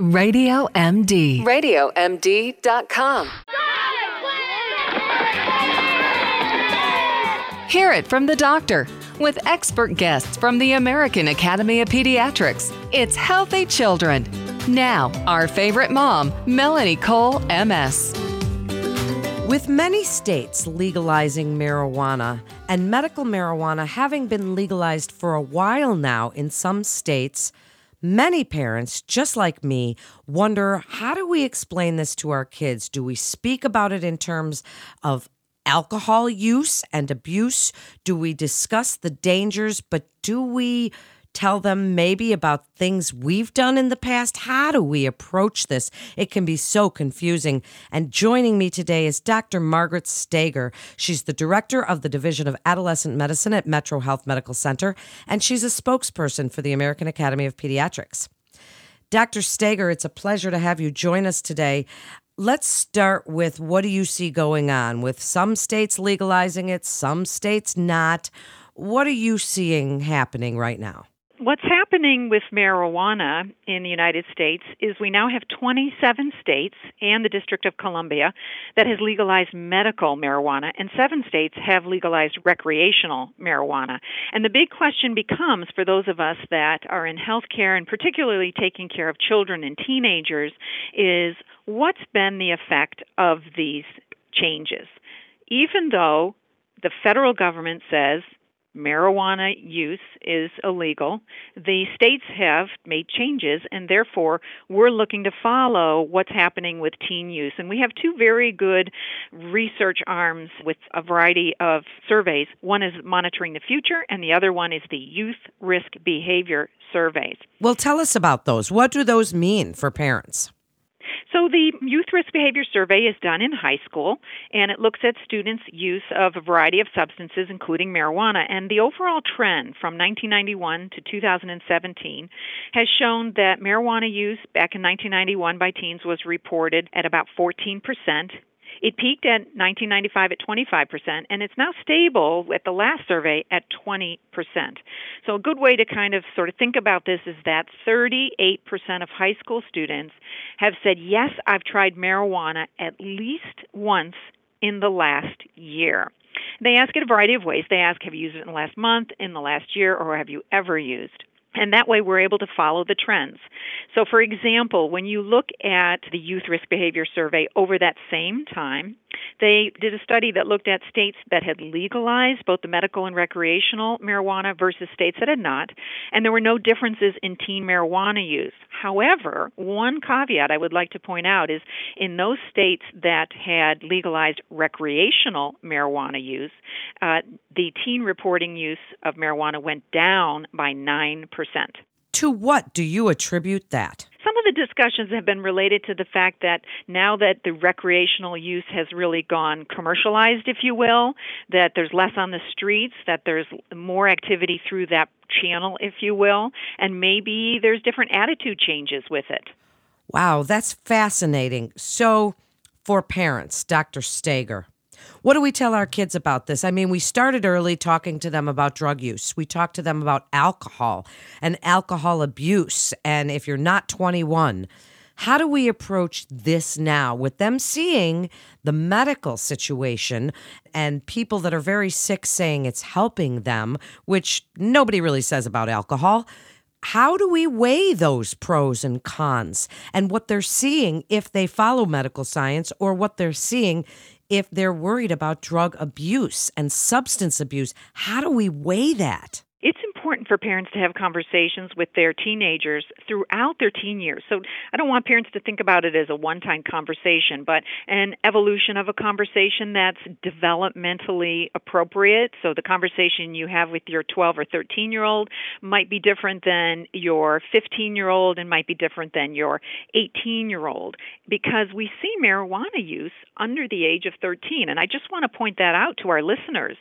Radio MD. RadioMD.com. Hear it from the doctor with expert guests from the American Academy of Pediatrics. It's Healthy Children. Now, our favorite mom, Melanie Cole, MS. With many states legalizing marijuana and medical marijuana having been legalized for a while now in some states, many parents, just like me, wonder how do we explain this to our kids? Do we speak about it in terms of alcohol use and abuse? Do we discuss the dangers, but do we tell them maybe about things we've done in the past? How do we approach this? It can be so confusing. And joining me today is Dr. Margaret Stager. She's the director of the Division of Adolescent Medicine at Metro Health Medical Center, and she's a spokesperson for the American Academy of Pediatrics. Dr. Stager, it's a pleasure to have you join us today. Let's start with what do you see going on with some states legalizing it, some states not? What are you seeing happening right now? What's happening with marijuana in the United States is we now have 27 states and the District of Columbia that has legalized medical marijuana, and seven states have legalized recreational marijuana. And the big question becomes for those of us that are in healthcare and particularly taking care of children and teenagers is what's been the effect of these changes? Even though the federal government says marijuana use is illegal. The states have made changes, and therefore we're looking to follow what's happening with teen use. And we have two very good research arms with a variety of surveys. One is monitoring the future, and the other one is the youth risk behavior surveys. Well, tell us about those. What do those mean for parents? So the Youth Risk Behavior Survey is done in high school, and it looks at students' use of a variety of substances, including marijuana. And the overall trend from 1991 to 2017 has shown that marijuana use back in 1991 by teens was reported at about 14 percent it peaked at 1995 at 25%, and it's now stable at the last survey at 20%. So, a good way to kind of sort of think about this is that 38% of high school students have said, Yes, I've tried marijuana at least once in the last year. They ask it a variety of ways. They ask, Have you used it in the last month, in the last year, or have you ever used? And that way, we're able to follow the trends. So, for example, when you look at the Youth Risk Behavior Survey over that same time, they did a study that looked at states that had legalized both the medical and recreational marijuana versus states that had not, and there were no differences in teen marijuana use. However, one caveat I would like to point out is in those states that had legalized recreational marijuana use, uh, the teen reporting use of marijuana went down by 9%. To what do you attribute that? Some of the discussions have been related to the fact that now that the recreational use has really gone commercialized, if you will, that there's less on the streets, that there's more activity through that channel, if you will, and maybe there's different attitude changes with it. Wow, that's fascinating. So, for parents, Dr. Stager, what do we tell our kids about this? I mean, we started early talking to them about drug use. We talked to them about alcohol and alcohol abuse. And if you're not 21, how do we approach this now with them seeing the medical situation and people that are very sick saying it's helping them, which nobody really says about alcohol? How do we weigh those pros and cons and what they're seeing if they follow medical science or what they're seeing if they're worried about drug abuse and substance abuse. How do we weigh that? Important for parents to have conversations with their teenagers throughout their teen years. So I don't want parents to think about it as a one time conversation, but an evolution of a conversation that's developmentally appropriate. So the conversation you have with your 12 or 13 year old might be different than your 15 year old and might be different than your 18 year old because we see marijuana use under the age of 13. And I just want to point that out to our listeners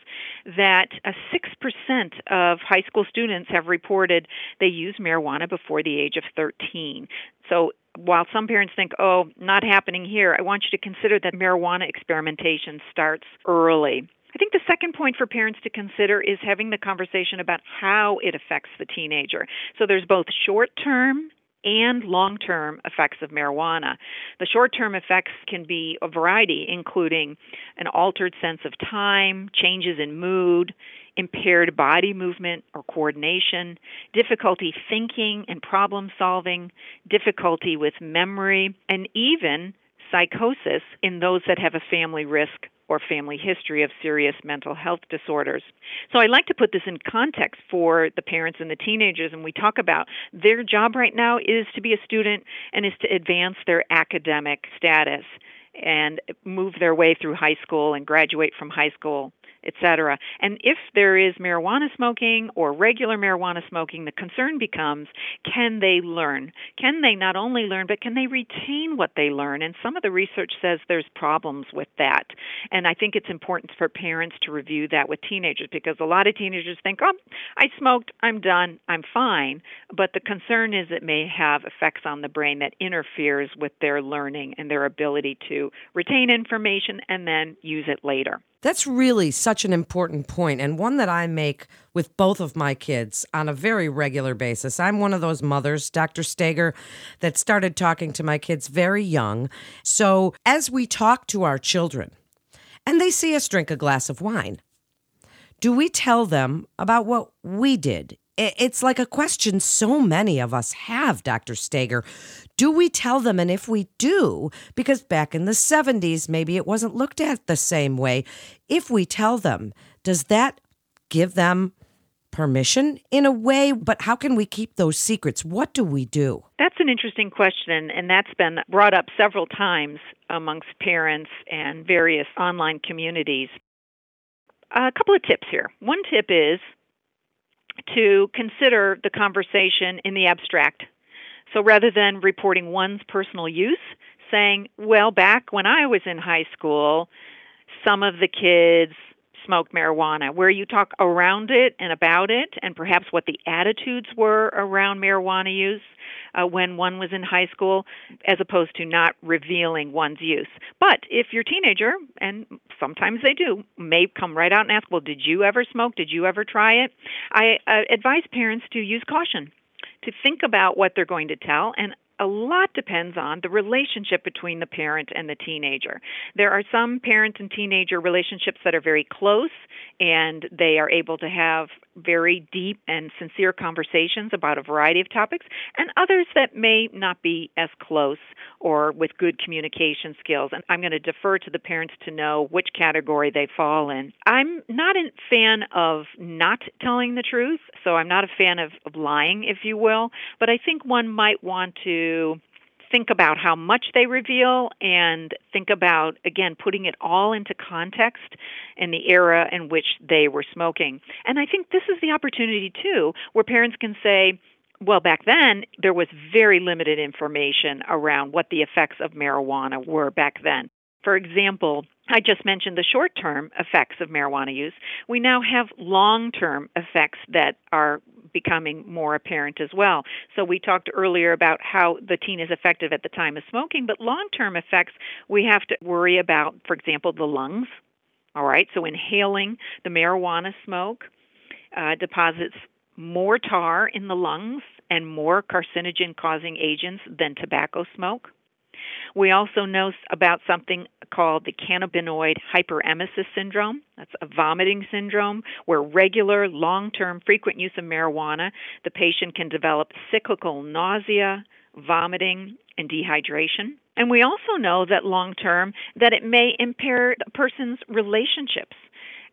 that a 6% of high school students have reported they use marijuana before the age of 13. So while some parents think, oh, not happening here, I want you to consider that marijuana experimentation starts early. I think the second point for parents to consider is having the conversation about how it affects the teenager. So there's both short term and long term effects of marijuana. The short term effects can be a variety, including an altered sense of time, changes in mood, impaired body movement or coordination, difficulty thinking and problem solving, difficulty with memory, and even psychosis in those that have a family risk or family history of serious mental health disorders. So I like to put this in context for the parents and the teenagers, and we talk about their job right now is to be a student and is to advance their academic status and move their way through high school and graduate from high school etc. And if there is marijuana smoking or regular marijuana smoking, the concern becomes can they learn? Can they not only learn, but can they retain what they learn? And some of the research says there's problems with that. And I think it's important for parents to review that with teenagers because a lot of teenagers think, oh, I smoked, I'm done, I'm fine. But the concern is it may have effects on the brain that interferes with their learning and their ability to retain information and then use it later. That's really such an important point, and one that I make with both of my kids on a very regular basis. I'm one of those mothers, Dr. Stager, that started talking to my kids very young. So as we talk to our children and they see us drink a glass of wine, do we tell them about what we did it's like a question so many of us have, Dr. Stager. Do we tell them? And if we do, because back in the 70s, maybe it wasn't looked at the same way, if we tell them, does that give them permission in a way? But how can we keep those secrets? What do we do? That's an interesting question, and that's been brought up several times amongst parents and various online communities. A couple of tips here. One tip is to consider the conversation in the abstract. So rather than reporting one's personal use, saying, well, back when I was in high school, some of the kids smoked marijuana, where you talk around it and about it, and perhaps what the attitudes were around marijuana use uh, when one was in high school, as opposed to not revealing one's use. But if your teenager, and sometimes they do, may come right out and ask, Well, did you ever smoke? Did you ever try it? I uh, advise parents to use caution to think about what they're going to tell and a lot depends on the relationship between the parent and the teenager. There are some parent and teenager relationships that are very close and they are able to have very deep and sincere conversations about a variety of topics, and others that may not be as close or with good communication skills. And I'm going to defer to the parents to know which category they fall in. I'm not a fan of not telling the truth, so I'm not a fan of, of lying, if you will, but I think one might want to think about how much they reveal and think about, again, putting it all into context and the era in which they were smoking. And I think this is the opportunity, too, where parents can say, well, back then, there was very limited information around what the effects of marijuana were back then. For example, I just mentioned the short term effects of marijuana use. We now have long term effects that are becoming more apparent as well. So we talked earlier about how the teen is effective at the time of smoking, but long term effects we have to worry about, for example, the lungs. All right, so inhaling the marijuana smoke uh, deposits more tar in the lungs and more carcinogen causing agents than tobacco smoke. We also know about something called the cannabinoid hyperemesis syndrome. That's a vomiting syndrome where regular, long term, frequent use of marijuana, the patient can develop cyclical nausea, vomiting, and dehydration. And we also know that long term that it may impair a person's relationships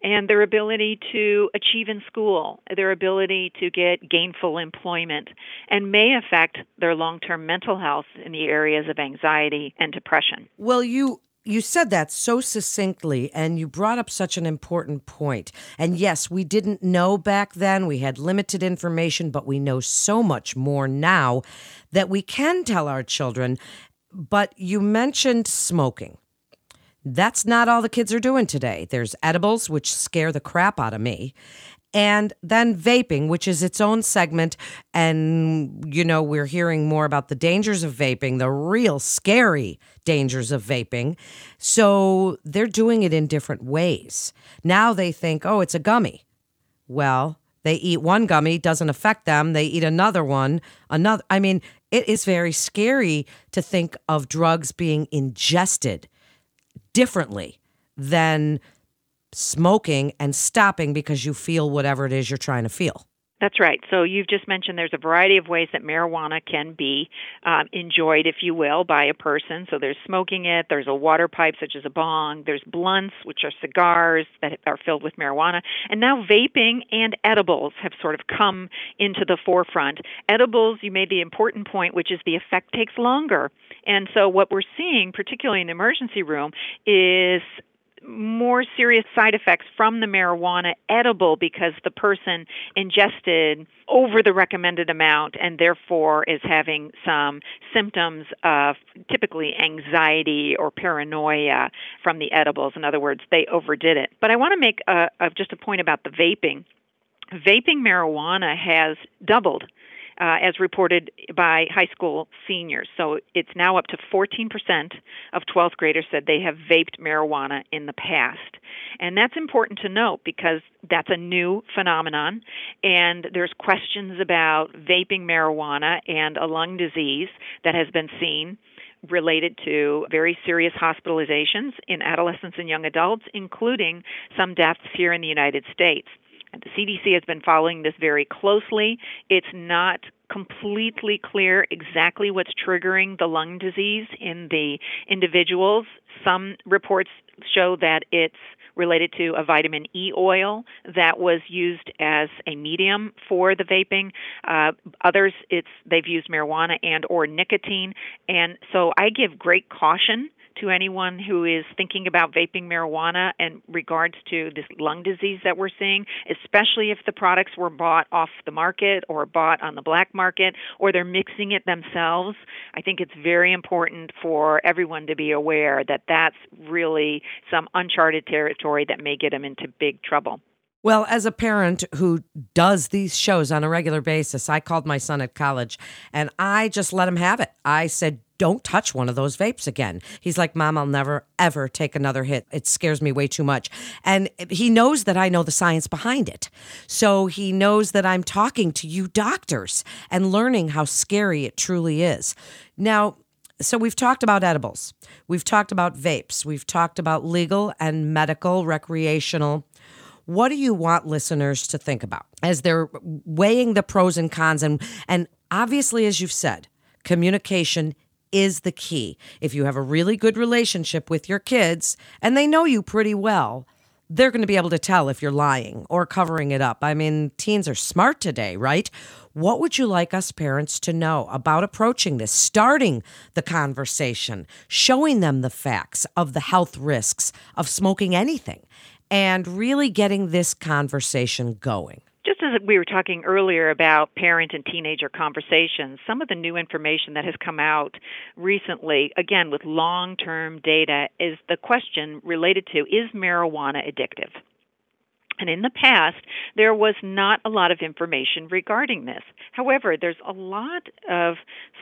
and their ability to achieve in school, their ability to get gainful employment, and may affect their long term mental health in the areas of anxiety and depression. Well, you you said that so succinctly and you brought up such an important point. And yes, we didn't know back then. We had limited information, but we know so much more now that we can tell our children. But you mentioned smoking. That's not all the kids are doing today. There's edibles, which scare the crap out of me. And then vaping, which is its own segment. And, you know, we're hearing more about the dangers of vaping, the real scary dangers of vaping. So they're doing it in different ways. Now they think, oh, it's a gummy. Well, they eat one gummy, doesn't affect them. They eat another one, another. I mean, it is very scary to think of drugs being ingested differently than smoking and stopping because you feel whatever it is you're trying to feel. That's right. So you've just mentioned there's a variety of ways that marijuana can be um, enjoyed, if you will, by a person. So there's smoking it, there's a water pipe such as a bong, there's blunts, which are cigars that are filled with marijuana, and now vaping and edibles have sort of come into the forefront. Edibles, you made the important point, which is the effect takes longer. And so what we're seeing, particularly in the emergency room, is more serious side effects from the marijuana edible because the person ingested over the recommended amount and therefore is having some symptoms of typically anxiety or paranoia from the edibles. In other words, they overdid it. But I want to make a, a, just a point about the vaping. Vaping marijuana has doubled uh, as reported by high school seniors. So it's now up to 14% of 12th graders said they have vaped marijuana in the past. And that's important to note because that's a new phenomenon, and there's questions about vaping marijuana and a lung disease that has been seen related to very serious hospitalizations in adolescents and young adults, including some deaths here in the United States. The CDC has been following this very closely. It's not completely clear exactly what's triggering the lung disease in the individuals. Some reports show that it's related to a vitamin E oil that was used as a medium for the vaping. Uh, others, it's they've used marijuana and or nicotine, and so I give great caution to anyone who is thinking about vaping marijuana in regards to this lung disease that we're seeing, especially if the products were bought off the market or bought on the black market or they're mixing it themselves. I think it's very important for everyone to be aware that that's really some uncharted territory that may get them into big trouble. Well, as a parent who does these shows on a regular basis, I called my son at college and I just let him have it. I said, don't touch one of those vapes again. He's like, Mom, I'll never, ever take another hit. It scares me way too much. And he knows that I know the science behind it. So he knows that I'm talking to you doctors and learning how scary it truly is. Now, so we've talked about edibles, we've talked about vapes, we've talked about legal and medical, recreational what do you want listeners to think about as they're weighing the pros and cons? And, and obviously, as you've said, communication is the key. If you have a really good relationship with your kids and they know you pretty well, they're going to be able to tell if you're lying or covering it up. I mean, teens are smart today, right? What would you like us parents to know about approaching this, starting the conversation, showing them the facts of the health risks of smoking anything? And really getting this conversation going. Just as we were talking earlier about parent and teenager conversations, some of the new information that has come out recently, again with long term data, is the question related to is marijuana addictive? And in the past, there was not a lot of information regarding this. However, there's a lot of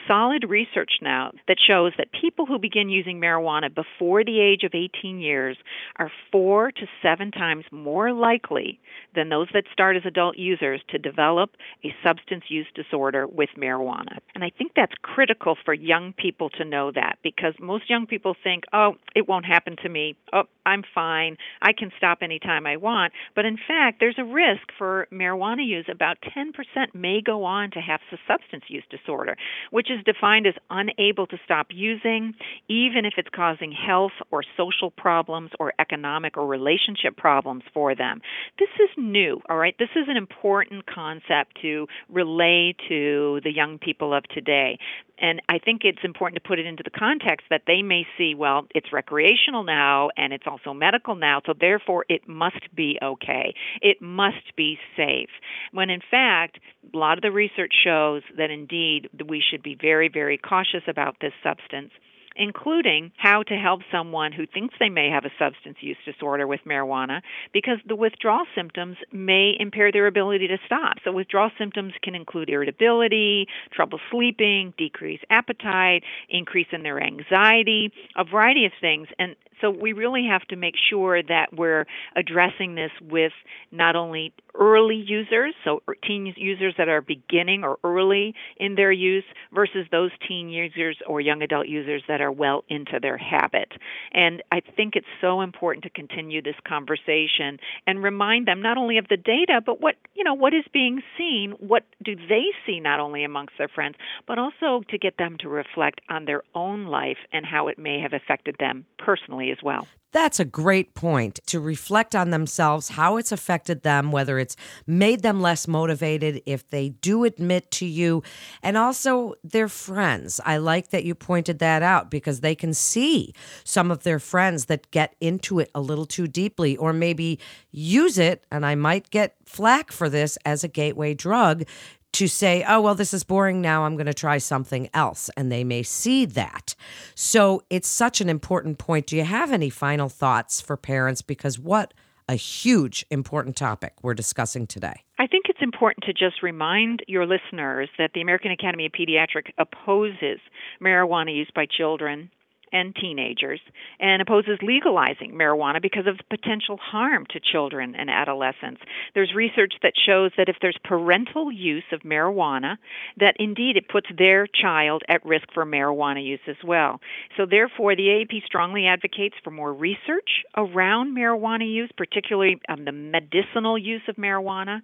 solid research now that shows that people who begin using marijuana before the age of 18 years are four to seven times more likely than those that start as adult users to develop a substance use disorder with marijuana. And I think that's critical for young people to know that because most young people think, oh, it won't happen to me. Oh, I'm fine. I can stop anytime I want. But but in fact, there's a risk for marijuana use. About 10% may go on to have a substance use disorder, which is defined as unable to stop using, even if it's causing health or social problems or economic or relationship problems for them. This is new, all right? This is an important concept to relay to the young people of today. And I think it's important to put it into the context that they may see, well, it's recreational now and it's also medical now, so therefore it must be okay. It must be safe. When in fact, a lot of the research shows that indeed we should be very, very cautious about this substance including how to help someone who thinks they may have a substance use disorder with marijuana because the withdrawal symptoms may impair their ability to stop. So, withdrawal symptoms can include irritability, trouble sleeping, decreased appetite, increase in their anxiety, a variety of things. And So we really have to make sure that we're addressing this with not only early users, so er, teen users that are beginning or early in their use, versus those teen users or young adult users that are well into their habit. And I think it's so important to continue this conversation and remind them not only of the data, but what you know what is being seen. What do they see not only amongst their friends, but also to get them to reflect on their own life and how it may have affected them personally as well. That's a great point to reflect on themselves, how it's affected them, whether it's made them less motivated, if they do admit to you, and also their friends. I like that you pointed that out because they can see some of their friends that get into it a little too deeply or maybe use it, and I might get flack for this as a gateway drug to say, oh, well, this is boring now. I'm going to try something else. And they may see that. So it's such an important point. Do you have any final thoughts for parents? Because what a huge important topic we're discussing today. I think it's important to just remind your listeners that the American Academy of Pediatrics opposes marijuana use by children and teenagers and opposes legalizing marijuana because of the potential harm to children and adolescents. There's research that shows that if there's parental use of marijuana, that indeed it puts their child at risk for marijuana use as well. So therefore, the AAP strongly advocates for more research around marijuana use, particularly um, the medicinal use of marijuana,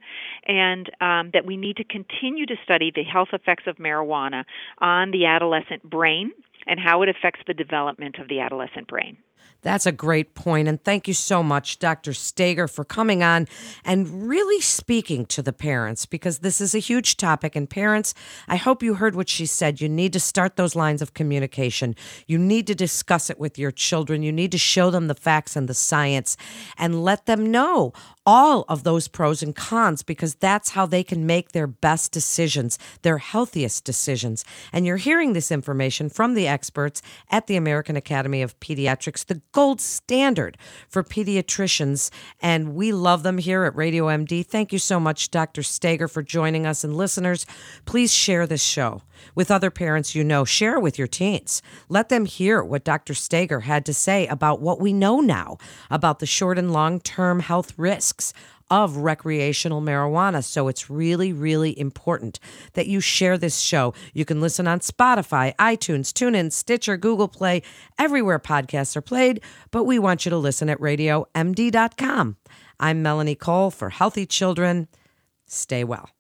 and um, that we need to continue to study the health effects of marijuana on the adolescent brain and how it affects the development of the adolescent brain. That's a great point. And thank you so much, Dr. Stager, for coming on and really speaking to the parents because this is a huge topic. And parents, I hope you heard what she said. You need to start those lines of communication. You need to discuss it with your children. You need to show them the facts and the science and let them know all of those pros and cons because that's how they can make their best decisions, their healthiest decisions. And you're hearing this information from the experts at the American Academy of Pediatrics, the gold standard for pediatricians. And we love them here at Radio MD. Thank you so much, Dr. Stager, for joining us. And listeners, please share this show with other parents you know. Share with your teens. Let them hear what Dr. Stager had to say about what we know now about the short and long term health risks of recreational marijuana. So it's really, really important that you share this show. You can listen on Spotify, iTunes, TuneIn, Stitcher, Google Play, everywhere podcasts are played, but we want you to listen at radiomd.com. I'm Melanie Cole for Healthy Children. Stay well.